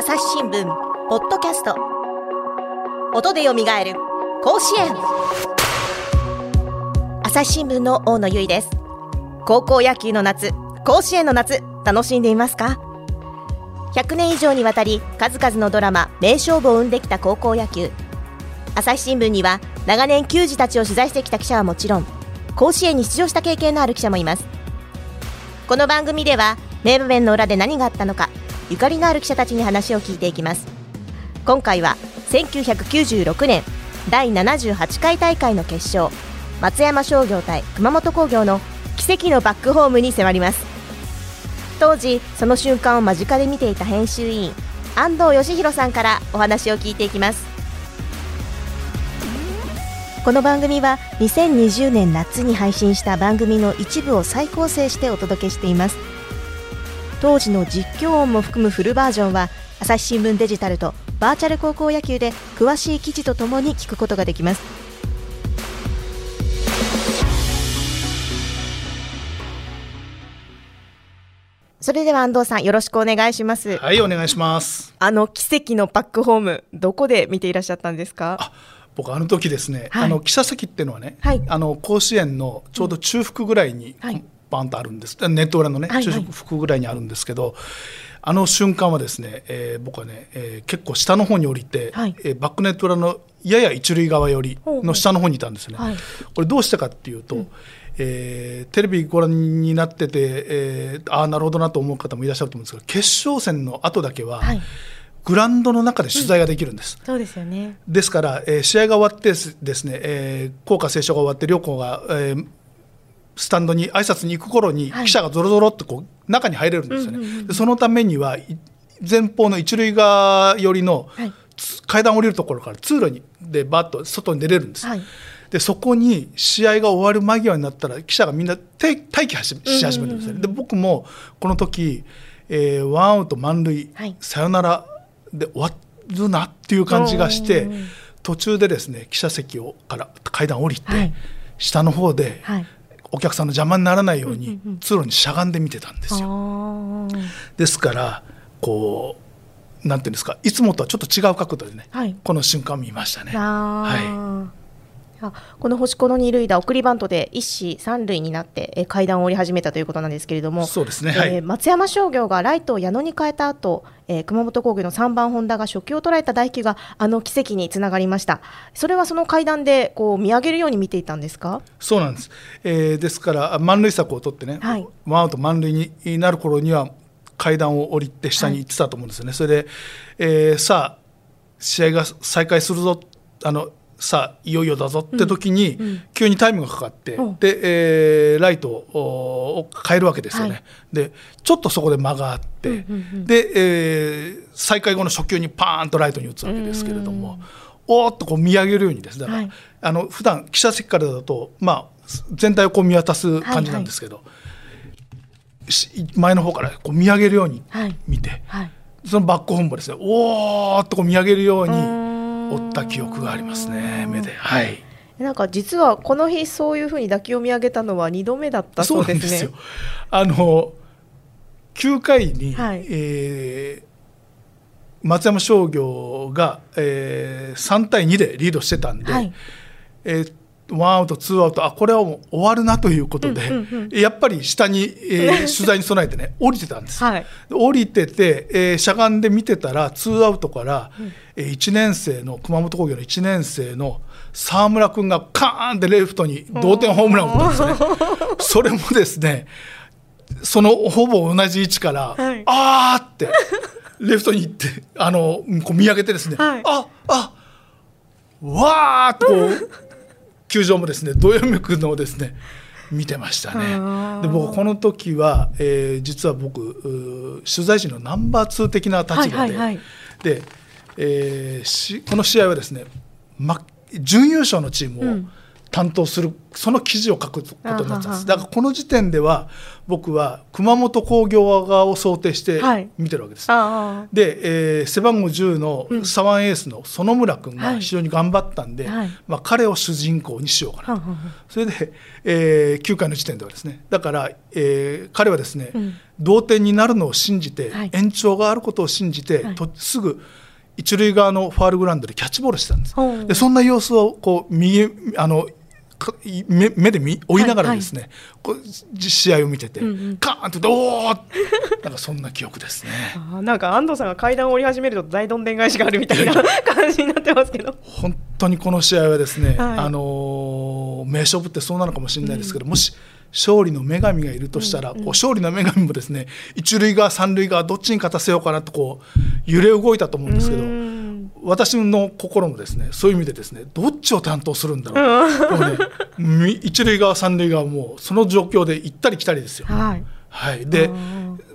朝日新聞ポッドキャスト。音でよみがえる甲子園。朝日新聞の大野由依です。高校野球の夏甲子園の夏楽しんでいますか？100年以上にわたり数々のドラマ名勝負を生んできた高校野球。朝日新聞には長年球児たちを取材してきた記者はもちろん甲子園に出場した経験のある記者もいます。この番組では名場面の裏で何があったのかゆかりのある記者たちに話を聞いていきます。今回は1996年第78回大会の決勝松山商業対熊本工業の奇跡のバックホームに迫ります。当時その瞬間を間近で見ていた編集委員安藤義弘さんからお話を聞いていきます。この番組は2020年夏に配信した番組の一部を再構成してお届けしています。当時の実況音も含むフルバージョンは朝日新聞デジタルとバーチャル高校野球で詳しい記事とともに聞くことができます。それでは安藤さんよろしくお願いします。はいお願いします。あの奇跡のバックホームどこで見ていらっしゃったんですか？僕あの時ですね、はい、あの記者席っていうのはね、はい、あの甲子園のちょうど中腹ぐらいに、はい、バンとあるんです、ネット裏のね、中腹ぐらいにあるんですけど、あの瞬間はですね、えー、僕はね、えー、結構下の方に降りて、はい、えー、バックネット裏のやや一塁側寄りの下の方にいたんですね。はい、これどうしたかっていうと、うん。えー、テレビご覧になってて、えー、ああなるほどなと思う方もいらっしゃると思うんですが決勝戦の後だけは、はい、グラウンドの中で取材ができるんです。うん、そうですよね。ですから、えー、試合が終わってですね、えー、校歌斉唱が終わって両校が、えー、スタンドに挨拶に行く頃に、記者がぞろぞろっとこう中に入れるんですよね。でそのためには前方の一塁側寄りの、はい、階段降りるところから通路にでバッと外に出れるんです。はい。でそこに試合が終わる間際になったら記者がみんな待機し始めるんですよ、で僕もこの時、えー、ワンアウト満塁、はい、サヨナラで終わるなっていう感じがして途中でですね記者席をから階段降りて、はい、下の方で、はい、お客さんの邪魔にならないように通路にしゃがんで見てたんですよ。ですからこうなんていうんですかいつもとはちょっと違う角度でね、はい、この瞬間見ましたね。はいこの星子の二塁打送りバントで一死三塁になって、え階段を降り始めたということなんですけれどもそうですね、はい、えー、松山商業がライトを矢野に変えた後、えー、熊本工業の3番本田が初球を捉えた大球があの奇跡につながりました。それはその階段でこう見上げるように見ていたんですか？そうなんです、えー、ですから満塁策を取ってね、はい、ワンアウト満塁になる頃には階段を降りて下に行ってたと思うんですよね、はい、それで、えー、さあ試合が再開するぞあのさあいよいよだぞって時に、急にタイムがかかって、う。ん、で、えー、ライトを変えるわけですよね、はい、でちょっとそこで間があって、うんうんうん、で、えー、再開後の初球にパーンとライトに打つわけですけれども、おーっとこう見上げるようにですだから、はい、あの普段記者席からだと、まあ、全体をこう見渡す感じなんですけど、はい。はい、前の方からこう見上げるように見て、はい、そのバックホームもですねおーっとこう見上げるように。追った記憶がありますね目で。はい。なんか実はこの日そういうふうに打球を見上げたのは2度目だったそうですね。あの9回に、はい、えー、松山商業が、えー、3対2でリードしてたんで、はい、えー、ワンアウトツーアウトあこれはもう終わるなということで、うんうんうん、やっぱり下に、えー、取材に備えてね降りてたんです、はい、降りてて、えー、しゃがんで見てたらツーアウトから、うん、えー、1年生の熊本工業の1年生の沢村君がカーンってレフトに同点ホームランを打ったんですね。それもですねそのほぼ同じ位置から、はい、あーってレフトに行ってあのこう見上げてですね、はい、ああわーっとこう球場もですねどよめくのをですね見てましたね。で僕この時は、えー、実は僕取材陣のナンバー2的な立場で、はいはいはい、で、えー、しこの試合はですね、ま、準優勝のチームを担当するその記事を書くことになったんです。だからこの時点では僕は熊本工業側を想定して見てるわけです。はい、で、えー、背番号10の左腕エースの園村君が非常に頑張ったんで、はい、まあ、彼を主人公にしようかなと、それで、えー、9回の時点ではですねだから、えー、彼はですね、うん、同点になるのを信じて、はい、延長があることを信じて、とすぐ一塁側のファールグラウンドでキャッチボールしてたんです。でそんな様子をこう右あの目目で見追いながらですね、はいはい、試合を見てて、うんうん、カーンとおおなんかそんな記憶ですね。なんか安藤さんが階段を降り始めると大どんでん返しがあるみたいな感じになってますけど。本当にこの試合はですね、はい、あの名勝負ってそうなのかもしれないですけど、うん、もし勝利の女神がいるとしたら、うんうん、こう勝利の女神もですね一塁側三塁側どっちに勝たせようかなとこう揺れ動いたと思うんですけど。私の心もですねそういう意味でですねどっちを担当するんだろう、ね、一塁側三塁側もその状況で行ったり来たりですよ。はい、はい、で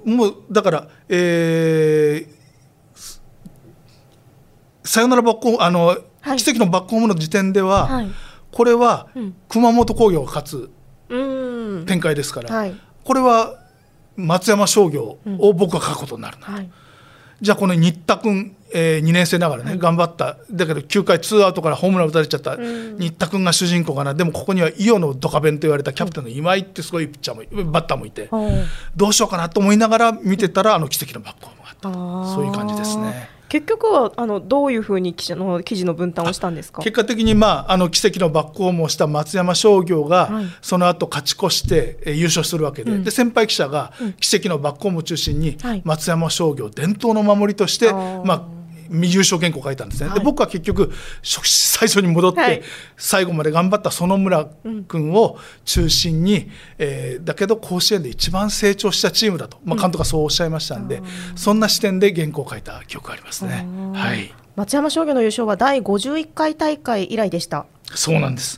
もうだから、えー、サヨナラバックあの、はい、奇跡のバックホームの時点では、はい、これは熊本工業が勝つ展開ですから、はい、これは松山商業を僕が書くことになるな。と。はいじゃあこの新田君、えー、2年生ながらね、はい、頑張った。だけど9回ツーアウトからホームラン打たれちゃった、うん、新田君が主人公かな。でもここには伊予のドカベンと言われたキャプテンの今井ってすごいピッチャーもバッターもいて、どうしようかなと思いながら見てたらあの奇跡のバックホームがあったそういう感じですね。結局はあのどういうふうに記者の記事の分担をしたんですか？結果的に、まあ、あの奇跡のバックホームをした松山商業が、はい、その後勝ち越して、え優勝するわけで。うん、で先輩記者が、奇跡のバックホームを中心に、松山商業伝統の守りとして、まあ、優勝原稿を書いたんですね、はい、で僕は結局最初に戻って、最後まで頑張った園村君を中心に、うん、えー、だけど甲子園で一番成長したチームだと、まあ、監督がそうおっしゃいましたんで、うん、そんな視点で原稿を書いた記憶がありますね。はい。松山商業の優勝は第51回大会以来でした。そうなんです。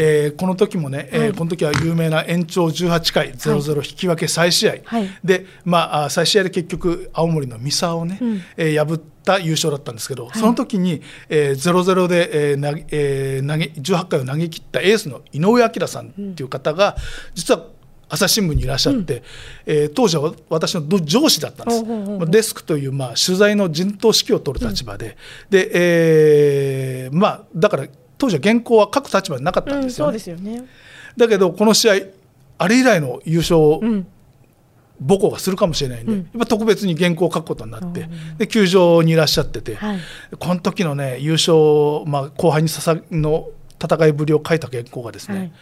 えー、この時もね、えー、この時は有名な延長18回0-0引き分け再試合、はい、で、まあ、再試合で結局青森の三沢をね、うん、えー、破った優勝だったんですけど、はい、その時に、えー、0-0で、えー投げえー、投げ18回を投げ切ったエースの井上彰さんっていう方が、実は朝日新聞にいらっしゃって、うん、えー、当時は私の上司だったんです、まあ、デスクという、まあ、取材の陣頭指揮を取る立場で、うん、でえー、まあ、だから当時は原稿は書く立場になかったんですよね。うん、そうですよね。だけどこの試合あれ以来の優勝を母校がするかもしれないんで、うん、やっぱ特別に原稿を書くことになって、で球場にいらっしゃってて、はい、この時のね優勝、まあ、後輩にさの戦いぶりを書いた原稿がですね、はい、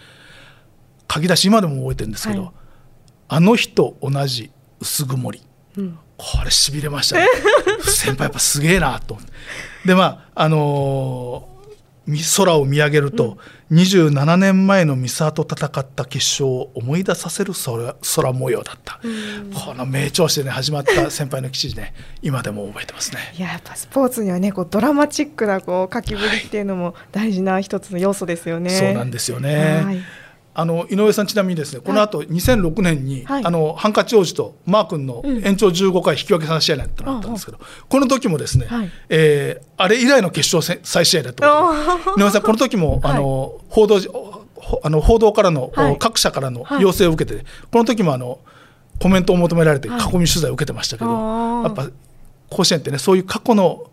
書き出し今でも覚えてるんですけど、はい、あの日と同じ薄曇り、うん、これしびれましたね。先輩やっぱすげえなとでまああのー空を見上げると、うん、27年前の三沢と戦った決勝を思い出させる空空模様だった、うん、この名調子で、ね、始まった先輩の記事ね今でも覚えてますね。いややっぱスポーツにはねこうドラマチックなこう書きぶりっていうのも大事な一つの要素ですよね、はい、そうなんですよね、はいあの井上さんちなみにですねこの後2006年に、はい、あのハンカチ王子とマー君の延長15回引き分け3試合なんてなったんですけど、うん、この時もですね、はい、えー、あれ以来の決勝再試合だった井上さんこの時もあの、報道あの報道からの、はい、各社からの要請を受けて、この時もあのコメントを求められて囲み取材を受けてましたけど、やっぱ甲子園ってねそういう過去の、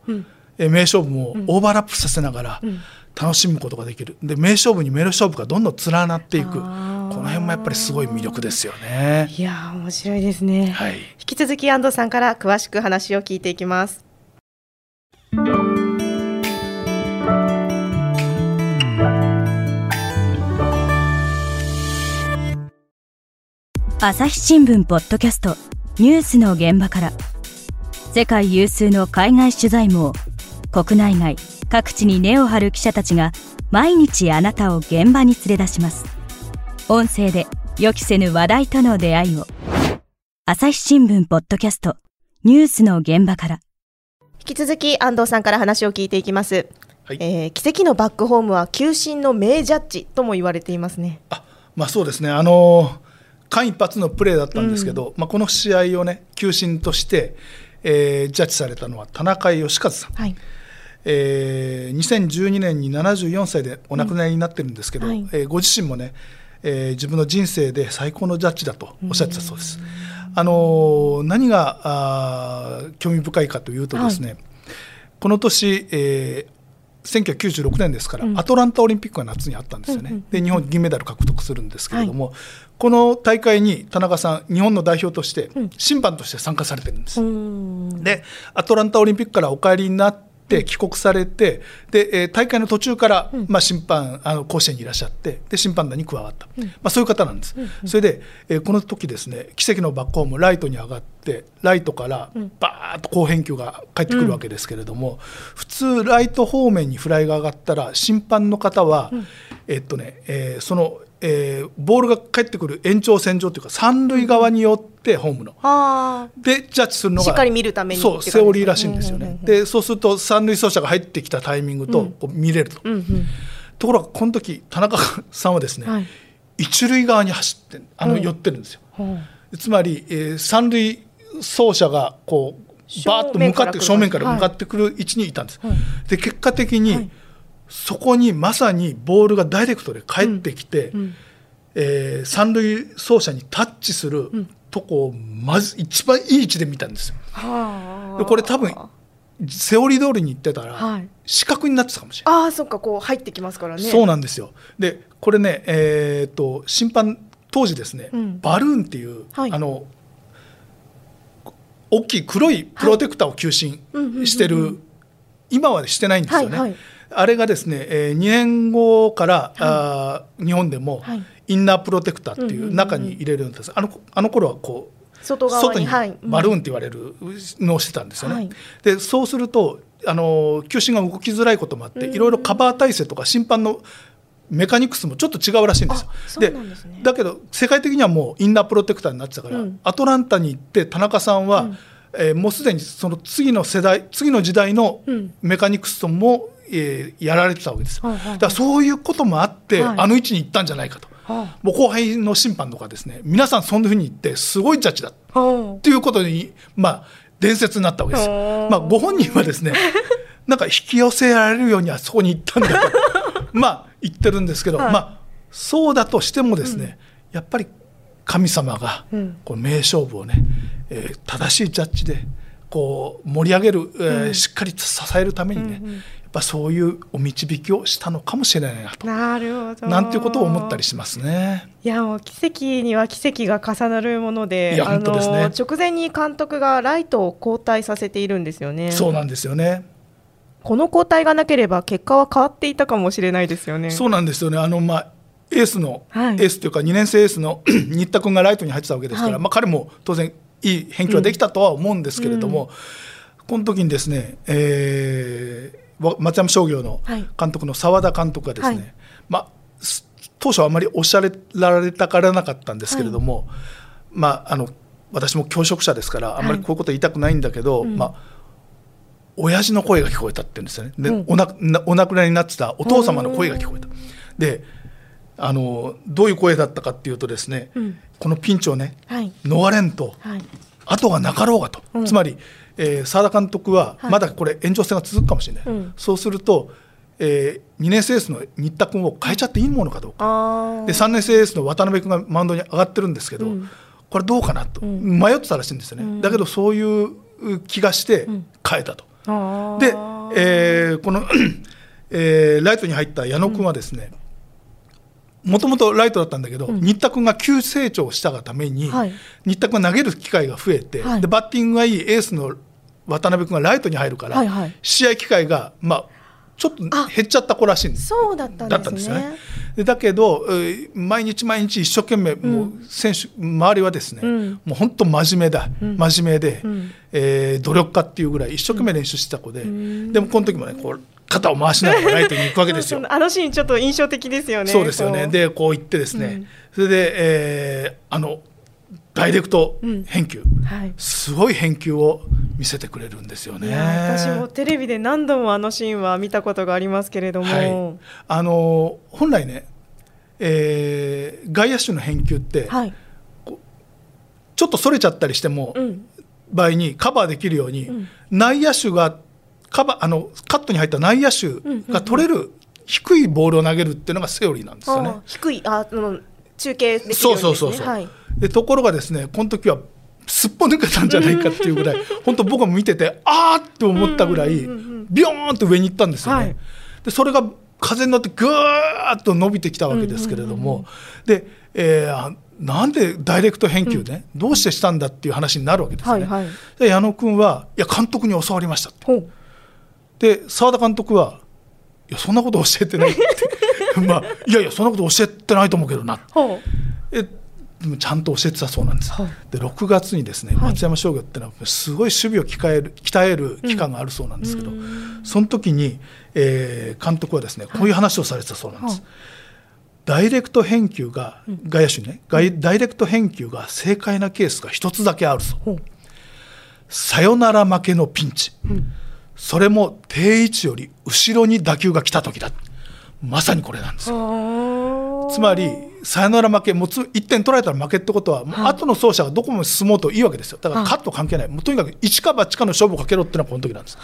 名勝負もオーバーラップさせながら、うん楽しむことができる。で名勝負に名勝負がどんどん連なっていく。この辺もやっぱりすごい魅力ですよね。いや面白いですね、はい、引き続き安藤さんから詳しく話を聞いていきます。朝日新聞ポッドキャストニュースの現場から。世界有数の海外取材網国内外各地に根を張る記者たちが毎日あなたを現場に連れ出します。音声で予期せぬ話題との出会いを。朝日新聞ポッドキャスト。ニュースの現場から。引き続き安藤さんから話を聞いていきます、はい、えー、奇跡のバックホームは球審の名ジャッジとも言われていますね。あまあそうですね。あの間一髪のプレーだったんですけど、うん、まあ、この試合をね球審として、えー、ジャッジされたのは田中義和さん、はいえー、2012年に74歳でお亡くなりになってるんですけど、うんはい、えー、ご自身もね、えー、自分の人生で最高のジャッジだとおっしゃってたそうです。あの何があ興味深いかというとですね、はい、この年、えー、1996年ですから、うん、アトランタオリンピックが夏にあったんですよね、うんうん、で日本銀メダル獲得するんですけれども、はい、この大会に田中さん日本の代表として審判として参加されてるんです、うん、でアトランタオリンピックからお帰りになって帰国されてで、え大会の途中から、まあ、審判あの甲子園にいらっしゃってで審判団に加わった、まあ、そういう方なんです、それで、えこの時ですね奇跡のバックホームライトに上がってライトからバーッと好返球が返ってくるわけですけれども、普通ライト方面にフライが上がったら審判の方は、えっとね、えそのえー、ボールが返ってくる延長線上というか三塁側によってホームの、うん、でジャッジするのがしっかり見るためにそうセオリーらしいんですよね、うんうんうん、でそうすると三塁走者が入ってきたタイミングとこう見れると、うんうん、ところがこの時田中さんはですね、はい、一塁側に走ってあの、寄ってるんですよ、つまり、えー、三塁走者がこうバーッと向かって正面から向かってくる位置にいたんです、はい、で結果的に、はい。そこにまさにボールがダイレクトで返ってきて、うん。うん、えー、三塁走者にタッチするとこをまず一番いい位置で見たんですよ。でこれ多分セオリー通りに行ってたら、死角になってたかもしれない。ああそっかこう入ってきますからね。そうなんですよ。でこれね、えー、っと審判当時ですね、うん、バルーンっていう、はい、あの大きい黒いプロテクターを求心してる、今はしてないんですよね。はいはい。あれがですね、えー、2年後から、はい、あ日本でも、インナープロテクターっていう中に入れるんです、あのあの頃はこう外外にバルーンって言われるのをしてたんですよね。はい、でそうするとあの球審が動きづらいこともあって、いろいろカバー体制とか審判のメカニクスもちょっと違うらしいんですよ。で、ね、だけど世界的にはもうインナープロテクターになってたから、うん、アトランタに行って田中さんは、うん、えー、もうすでにその次の世代次の時代のメカニクスともえー、やられてたわけです、はいはいはい、だからそういうこともあって、はい、あの位置に行ったんじゃないかと、はい、もう後輩の審判とかですね皆さんそんなふうに言ってすごいジャッジだっていうことにまあ伝説になったわけです。まあ、ご本人はですね なんか引き寄せられるようにはそこに行ったんだとまあ言ってるんですけど、はい、まあそうだとしてもですね、うん、やっぱり神様がこの名勝負をね、えー、正しいジャッジでこう盛り上げる、えー、うん、しっかり支えるためにね、うんうんぱそういうお導きをしたのかもしれないなとなるほどなんていうことを思ったりしますね。いやもう奇跡には奇跡が重なるもので、いや本当ですね。直前に監督がライトを交代させているんですよね。そうなんですよね。この交代がなければ結果は変わっていたかもしれないですよね。そうなんですよね。あのまあエースの、はい、エースというか2年生エースの新田君がライトに入ってたわけですから、はい、まあ彼も当然いい返球はできたとは思うんですけれども、うん。うん、この時にですね、えー、松山商業の監督の澤田監督がですね、はい、まあ、当初はあまりおっしゃられたからなかったんですけれども、はい、まあ、あの私も教職者ですからあんまりこういうこと言いたくないんだけど、はい、まあ、親父の声が聞こえたって言うんですよね。で、うん、おなお亡くなりになってたお父様の声が聞こえた。であのどういう声だったかっていうとですね、うん、このピンチをね、逃れんと、後がなかろうがと、うん、つまりえー、澤田監督はまだこれ延長戦が続くかもしれない、はいそうすると、えー、2年生エースの新田君を変えちゃっていいものかどうか。で3年生エースの渡辺君がマウンドに上がってるんですけど、うん、これどうかなと、うん、迷ってたらしいんですよね、うん、だけどそういう気がして変えたと。で、えー、この えー、ライトに入った矢野君はですね、もともとライトだったんだけど、うん、新田君が急成長したがために、はい、新田君が投げる機会が増えて、はい、でバッティングがいいエースの渡辺君がライトに入るから、はいはい、試合機会が、まあ、ちょっと減っちゃった子らしいんです。そうだったんですね。でだけど、毎日毎日一生懸命、もう選手周りはですね、うん、もう本当真面目だ、うん、真面目で、うん、えー、努力家っていうぐらい一生懸命練習してた子で、でもこの時もねこう肩を回しながらライトに行くわけですよ。あのシーンちょっと印象的ですよね。そうですよね。でこう言ってですね、うん、それで、えー、あのダイレクト返球、うんはい、すごい返球を見せてくれるんですよね。私もテレビで何度もあのシーンは見たことがありますけれども、はい、あの本来ね、えー、外野手の返球って、はい、ちょっとそれちゃったりしても、うん、場合にカバーできるように、内野手がカバあのカットに入った内野手が取れる低いボールを投げるっていうのがセオリーなんですよね。低いあの中継できるように、ね、そうそうそうそう、はい、でところがですねこの時はすっぽ抜けたんじゃないかっていうぐらい本当僕も見ててあーって思ったぐらいビョーンと上に行ったんですよね。はい、でそれが風に乗ってぐーっと伸びてきたわけですけれども、で、えー、なんでダイレクト返球ね、うん、どうしてしたんだっていう話になるわけですね。はいはい、で矢野君はいや監督に教わりましたって。で澤田監督はいやそんなこと教えてないって。まあいやいやそんなこと教えてないと思うけどな。えちゃんと教えてたそうなんです、はい、で6月にですね松山商業ってのはすごい守備を鍛える鍛える期間があるそうなんですけど、うん、その時に、えー、監督はですねこういう話をされてたそうなんです。はい。ダイレクト返球が外野手ね、ダイレクト返球が正解なケースが一つだけあるぞ、う。ん、サヨナラ負けのピンチ、うん、それも定位置より後ろに打球が来た時だ。まさにこれなんですよつまりサヨナラ負けもつ1点取られたら負けってことは、は後の走者がどこも進もうといいわけですよ。だからカット関係ない、もうとにかく一か八かの勝負をかけろっていうのはこの時なんです。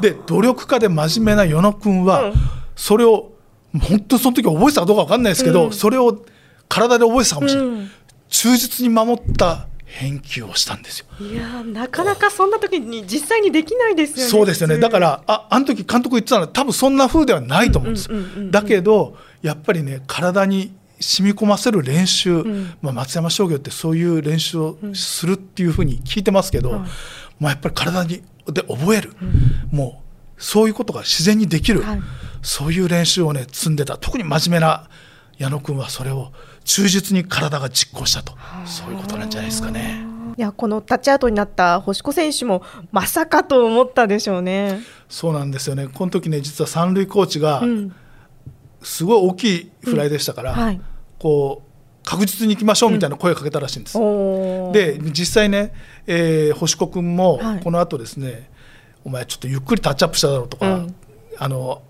で努力家で真面目な与野君は、それを本当にその時覚えてたかどうか分かんないですけど、うん、それを体で覚えてたかもしれない、うん、忠実に守った返球をしたんですよ。いやなかなかそんな時に実際にできないですよねそうですよね。だからああの時監督言ってたのは多分そんな風ではないと思うんです。よ、だけどやっぱりね体に染み込ませる練習、うん、まあ、松山商業ってそういう練習をするっていうふうに聞いてますけど、うん、まあ、やっぱり体にで覚える、うん、もうそういうことが自然にできる、はい、そういう練習をね積んでた。特に真面目な矢野君はそれを忠実に体が実行したと。そういうことなんじゃないですかね。いやこのタッチアウトになった星子選手もまさかと思ったでしょうね。そうなんですよね。この時ね実は三塁コーチがすごい大きいフライでしたから、うん。はい、こう確実に行きましょうみたいな声をかけたらしいんです。うん、で実際ね、えー、星子君もこの後ですね、はい、お前ちょっとゆっくりタッチアップしただろうとか、うん、あの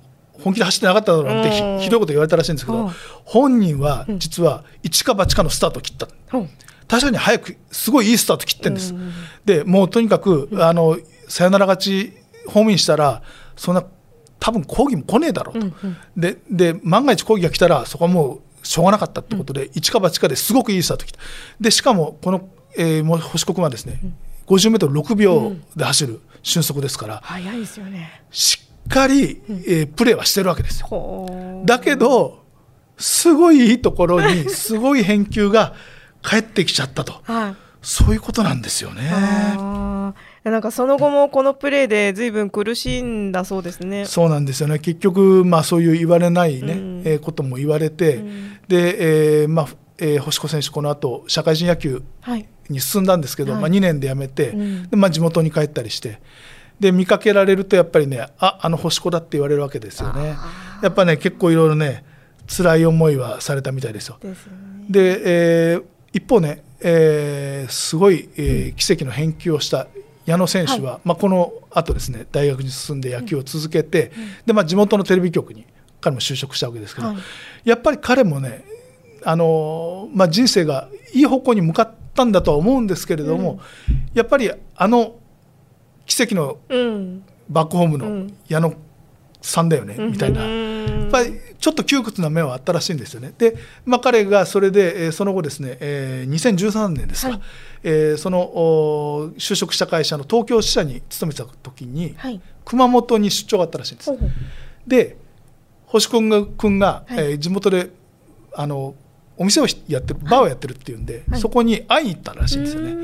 本気で走ってなかっただろうってひどいこと言われたらしいんですけど、本人は実は一か八かのスタートを切った。確かに早くすごいいいスタート切ってるんです。でもうとにかくあのサヨナラ勝ちホームインしたらそんな多分抗議も来ねえだろうと、でで万が一抗議が来たらそこはもうしょうがなかったってことで、一か八かですごくいいスタート切った。でしかもこの、えー、星国はですね、50メートル6秒で走る俊足ですから、速いですよね。しっかり、えー、プレーはしてるわけですよ。だけどすごいいいところにすごい返球が返ってきちゃったと、はい、そういうことなんですよね。なんかその後もこのプレーでずいぶん苦しんだそうですね。そうなんですよね。結局まあそういう言われないね、うん、えー、ことも言われて、うん、で、えー、まあ、えー、星子選手この後社会人野球に進んだんですけど、はい、まあ2年で辞めて、うん、でまあ地元に帰ったりして。で見かけられるとやっぱりねああの星子だって言われるわけですよね。やっぱね結構いろいろね辛い思いはされたみたいですよ。で、ね、えー、一方ね、えー、すごい、えー、奇跡の返球をした矢野選手は、はい、まあ、この後ですね大学に進んで野球を続けて、うん、でまあ、地元のテレビ局に彼も就職したわけですけど、はい、やっぱり彼もねあの、まあ、人生がいい方向に向かったんだとは思うんですけれども、うん、やっぱりあの奇跡のバックホームの矢野さんだよね、みたいな。やっぱりちょっと窮屈な面はあったらしいんですよね。で、まあ、彼がそれで、えー、その後ですね、えー、2013年ですか、はい、えー、その就職した会社の東京支社に勤めてた時に、はい、熊本に出張があったらしいんです。で星君が君が、はい、えー、地元であのお店をやってるバーをやってるっていうんで、はい、そこに会いに行ったらしいんですよね。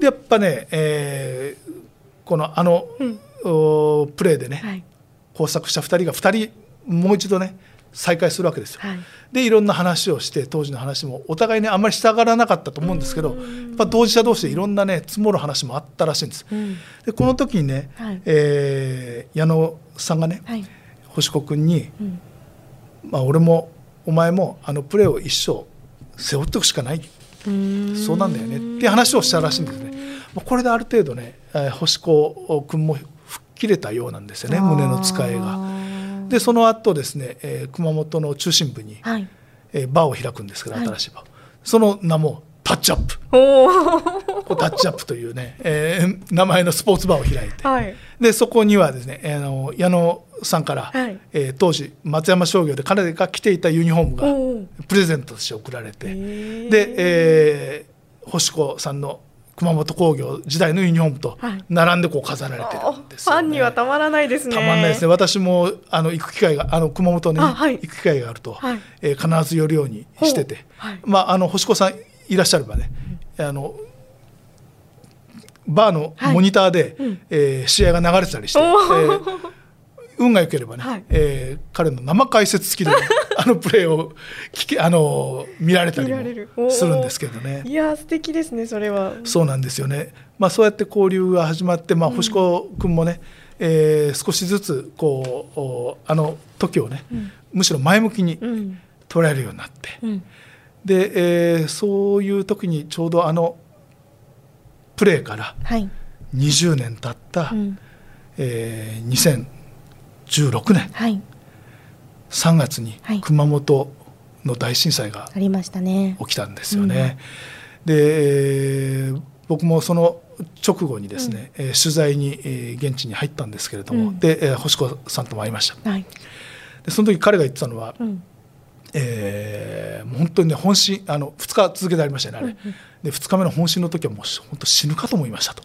でやっぱね、えー、このあの、うん、プレーでね、はい、交錯した2人が2人もう一度ね再会するわけですよ。はい、でいろんな話をして当時の話もお互いねあんまりしたがらなかったと思うんですけどやっぱ当事者同士でいろんなね積もる話もあったらしいんです。うん、でこの時にね、はい、えー、矢野さんがね、はい、星子君に、うん、まあ、俺もお前もあのプレーを一生背負っておくしかない。そうなんだよねって話をしたらしいんですね。これである程度ね、えー、星子君も吹っ切れたようなんですよね胸の使いが。でその後ですね、えー、熊本の中心部に、はい、えー、バーを開くんですけど新しいバー、はい、その名もタッチアップ。こタッチアップというね、えー、名前のスポーツバーを開いて、はい、でそこにはですね、あの矢野さんから、はい、えー、当時松山商業で彼が着ていたユニフォームがプレゼントとして送られて。で、えー、星子さんの熊本工業時代のユニフォームと並んでこう飾られてるんです、ね。はい、ファンにはたまらないですね。たまらないですね。私もあの行く機会があの熊本に、はい、行く機会があると、はい、えー、必ず寄るようにしてて、まああの星子さんいらっしゃればね、あのバーのモニターで、はい、えー、試合が流れてたりして、えー、運が良ければね、はい、えー、彼の生解説付きで あのプレーを聞けあの見られたりもするんですけどね。いや素敵ですねそれは。そうなんですよね、まあ、そうやって交流が始まって、まあ、星子君もね、うん、えー、少しずつこうあの時をね、うん、むしろ前向きに捉えるようになって、うん、で、えー、そういう時にちょうどあのプレーから20年経った、はい、えー、2016年、はい、3月に熊本の大震災が起きたんですよね。で僕もその直後にですね、うん、取材に現地に入ったんですけれども、うん、で星子さんとも会いました、はい、でその時彼が言ってたのは、うん、えー、本当にね本心あの2日続けてありましたよねあれ、うんうん、で2日目の本震の時はもう本当死ぬかと思いましたと。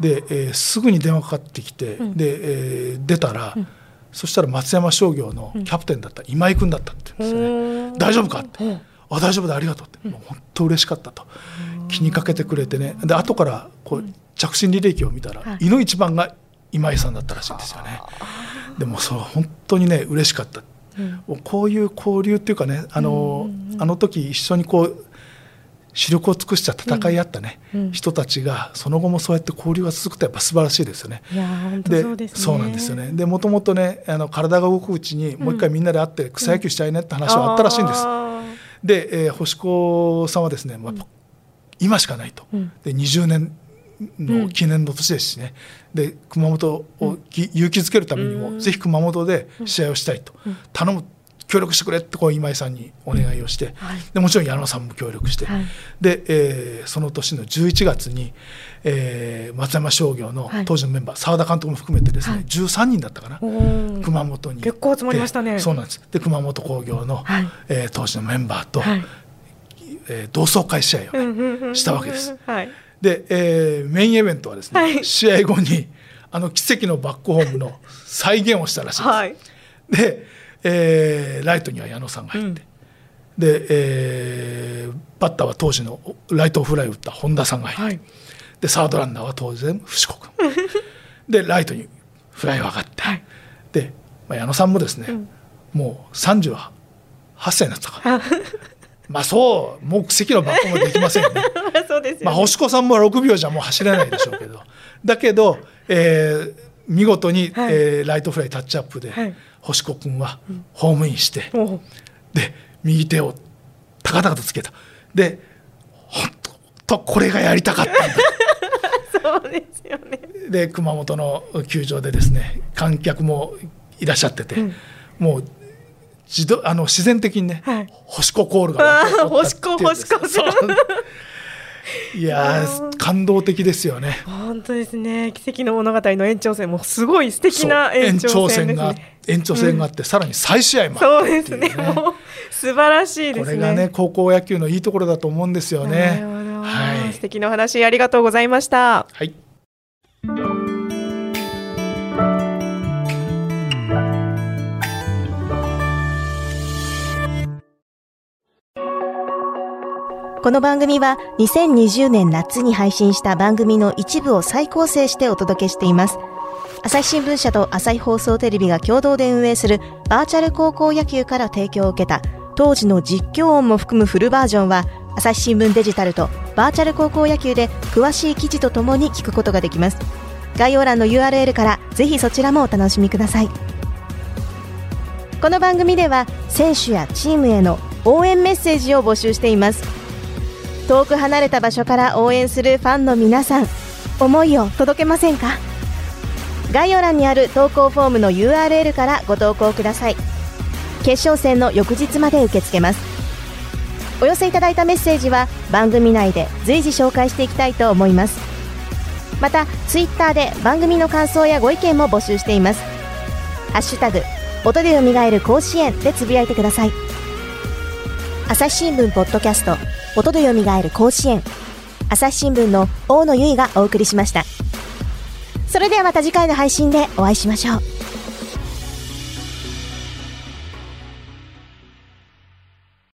で、えー、すぐに電話かかってきて、うん、で、えー、出たら、うん、そしたら松山商業のキャプテンだった今井君だったって言うんですね、大丈夫かって、あ大丈夫だありがとうって、もう本当嬉しかったと、気にかけてくれてね。で後からこう着信履歴を見たら、はい、井の一番が今井さんだったらしいんですよね。でもそう本当にね嬉しかった。うん、こういう交流っていうかねあのうん、あの時一緒にこう視力を尽くした戦い合ったね、うん、人たちがその後もそうやって交流が続くとやっぱ素晴らしいですよね。いや本当そうです、ね、そうなんですよね。でもともとねあの体が動くうちにもう一回みんなで会って草野球したいねって話はあったらしいんです。で、えー、星子さんはですね、まあ、今しかないと。で20年の記念の年ですしね、うん、で熊本を勇気づけるためにも、うん、ぜひ熊本で試合をしたいと、うん、頼む協力してくれってこう今井さんにお願いをして、はい、でもちろん矢野さんも協力して、はい、で、えー、その年の11月に、えー、松山商業の当時のメンバー澤、田監督も含めてですね、はい、13人だったかな。熊本に結構集まりましたね。そうなんです。で熊本工業の、はい、えー、当時のメンバーと、はい。えー、同窓会試合を、したわけです。はい。で、えー、メインイベントはですね、はい、試合後にあの奇跡のバックホームの再現をしたらしいです。はい、で、えー、ライトには矢野さんが入って、うん、で、えー、バッターは当時のライトフライを打った本田さんが入って、はい、でサードランナーは当然伏子君。でライトにフライが上がって、はい、で、まあ、矢野さんもですね、うん、もう38歳になったから。まあそうもう奇跡のバックもできませんよね。そうです、ね、まあ星子さんも6秒じゃもう走れないでしょうけど。だけど、えー、見事に、はい、えー、ライトフライタッチアップで、はい、星子君はホームインして、うん、で右手を高々とつけた。で本当これがやりたかったんだ。そうですよね。で熊本の球場でですね観客もいらっしゃってて、うん、もう自動あの自然的にね、はい、星子コールが星子星子いや感動的ですよね。本当ですね。奇跡の物語の延長戦もすごい素敵な延長戦、ね、が延長戦があって、うん、さらに再試合もね、そうですね。素晴らしいですね。これがね高校野球のいいところだと思うんですよね。はい。素敵な話ありがとうございました。はいこの番組は2020年夏に配信した番組の一部を再構成してお届けしています。朝日新聞社と朝日放送テレビが共同で運営するバーチャル高校野球から提供を受けた当時の実況音も含むフルバージョンは朝日新聞デジタルとバーチャル高校野球で詳しい記事とともに聞くことができます。概要欄の URL からぜひそちらもお楽しみください。この番組では選手やチームへの応援メッセージを募集しています。遠く離れた場所から応援するファンの皆さん思いを届けませんか？概要欄にある投稿フォームの URL からご投稿ください。決勝戦の翌日まで受け付けます。お寄せいただいたメッセージは番組内で随時紹介していきたいと思います。またツイッターで番組の感想やご意見も募集しています。ハッシュタグ音で蘇る甲子園でつぶやいてください。朝日新聞ポッドキャスト音で蘇る甲子園。朝日新聞の大野由依がお送りしました。それではまた次回の配信でお会いしましょう。